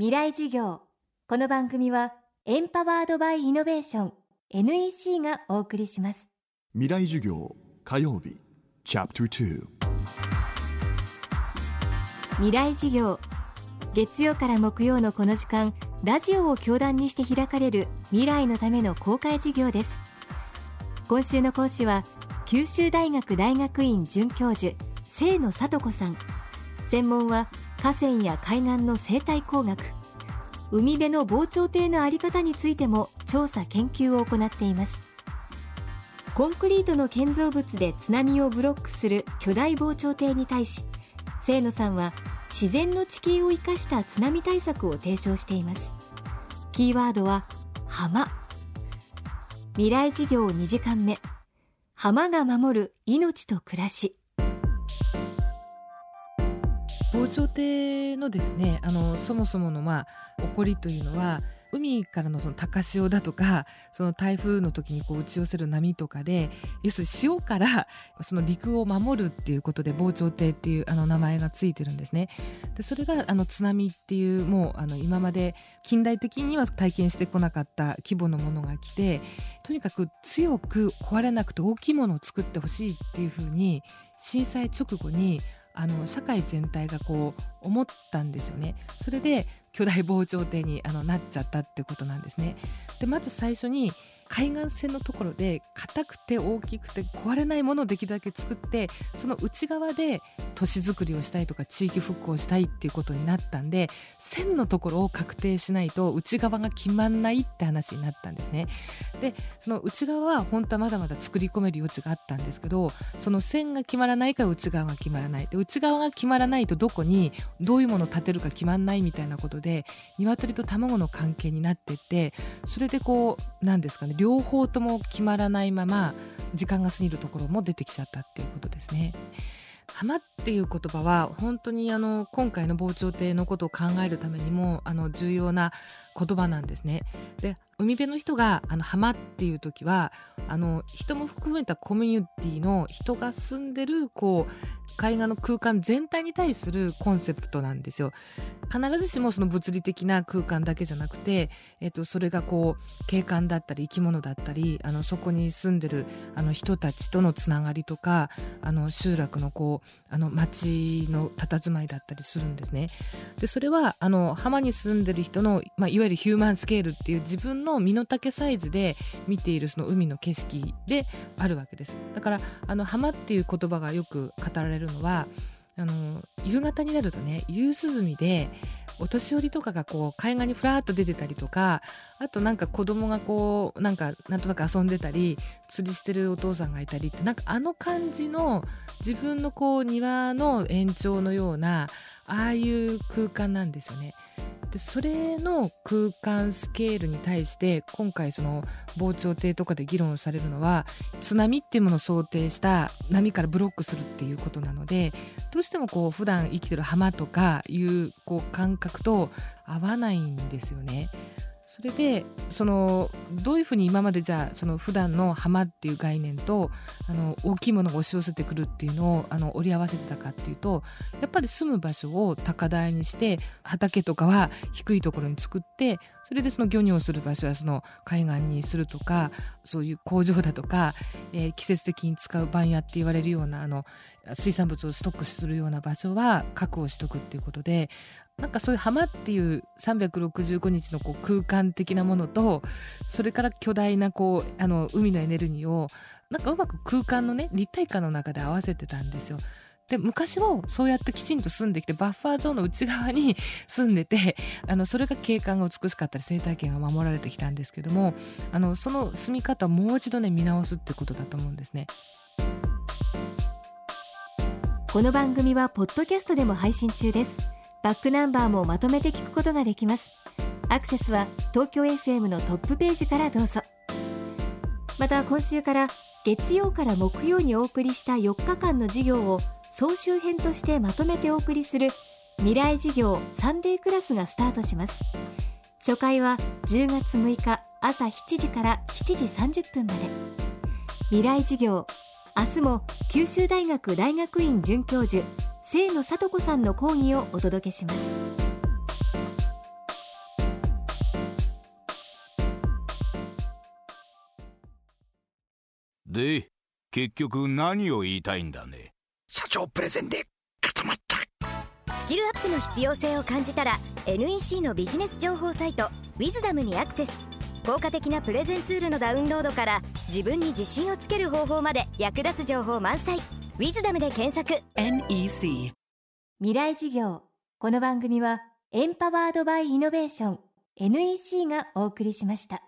未来授業。この番組はエンパワードバイイノベーション NEC がお送りします。未来授業火曜日チャプター未来授業月曜から木曜のこの時間ラジオを教壇にして開かれる未来のための公開授業です。今週の講師は九州大学大学院准教授清野聡子さん。専門は河川や海岸の生態工学海辺の防潮堤の在り方についても調査研究を行っています。コンクリートの建造物で津波をブロックする巨大防潮堤に対し清野さんは自然の地形を生かした津波対策を提唱しています。キーワードは浜。未来事業2時間目。浜が守る命と暮らし。防潮堤のですねあのそもそものまあ起こりというのは海からのその高潮だとかその台風の時にこう打ち寄せる波とかで要するに潮からその陸を守るっていうことで防潮堤っていうあの名前がついてるんですね。でそれがあの津波っていうもうあの今まで近代的には体験してこなかった規模のものが来てとにかく強く壊れなくて大きいものを作ってほしいっていうふうに震災直後にあの社会全体がこう思ったんですよね。それで巨大防潮堤にあのなっちゃったってことなんですね。でまず最初に海岸線のところで硬くて大きくて壊れないものをできるだけ作ってその内側で都市づくりをしたいとか地域復興したいっていうことになったんで線のところを確定しないと内側が決まんないって話になったんですね。でその内側は本当はまだまだ作り込める余地があったんですけどその線が決まらないから内側が決まらないで内側が決まらないとどこにどういうものを建てるか決まんないみたいなことで鶏と卵の関係になってってそれでこうなんですかね両方とも決まらないまま時間が過ぎるところも出てきちゃったっていうことですね。浜っていう言葉は本当にあの今回の防潮堤のことを考えるためにもあの重要な言葉なんですね。で海辺の人があの浜っていう時はあの人も含めたコミュニティの人が住んでるこう海岸の空間全体に対するコンセプトなんですよ。必ずしもその物理的な空間だけじゃなくて、えっと、それがこう景観だったり生き物だったりあのそこに住んでるあの人たちとのつながりとかあの集落のこうあの町の佇まいだったりするんですね。でそれはあの浜に住んでる人の、まあ、いわゆるヒューマンスケールっていう自分の身の丈サイズで見ているその海の景色であるわけです。だからあの浜っていう言葉がよく語られるのはあの夕方になるとね夕涼みでお年寄りとかがこう海岸にふらっと出てたりとかあとなんか子供がこうなんかなんとなく遊んでたり釣りしてるお父さんがいたりってなんかあの感じの自分のこう庭の延長のようなああいう空間なんですよね。でそれの空間スケールに対して今回その防潮堤とかで議論されるのは津波っていうものを想定した波からブロックするっていうことなのでどうしてもこう普段生きてる浜とかいうこう感覚と合わないんですよね。それでそのどういうふうに今までじゃあその普段の浜っていう概念とあの大きいものが押し寄せてくるっていうのをあの折り合わせてたかっていうとやっぱり住む場所を高台にして畑とかは低いところに作ってそれでその漁業する場所はその海岸にするとかそういう工場だとか、えー、季節的に使う番屋って言われるようなあの水産物をストックするような場所は確保しとくっていうことでなんかそういう浜っていう365日のこう空間的なものとそれから巨大なこうあの海のエネルギーをなんかうまく空間のね立体感の中で合わせてたんですよ。で昔もそうやってきちんと住んできてバッファーゾーンの内側に 住んでてあのそれが景観が美しかったり生態系が守られてきたんですけどもあのその住み方をもう一度ね見直すってことだと思うんですね。この番組はポッドキャストでも配信中です。バックナンバーもまとめて聞くことができます。アクセスは東京 FM のトップページからどうぞ。また今週から月曜から木曜にお送りした4日間の授業を総集編としてまとめてお送りする未来授業サンデークラスがスタートします。初回は10月6日朝7時から7時30分まで。未来授業明日も九州大学大学院准教授清野と子さんの講義をお届けします。で結局何を言いたいんだね？社長プレゼンで固まった。スキルアップの必要性を感じたら NEC のビジネス情報サイト「ウィズダムにアクセス。効果的なプレゼンツールのダウンロードから自分に自信をつける方法まで役立つ情報満載。ウィズダムで検索。NEC 未来授業。この番組はエンパワードバイイノベーション NEC がお送りしました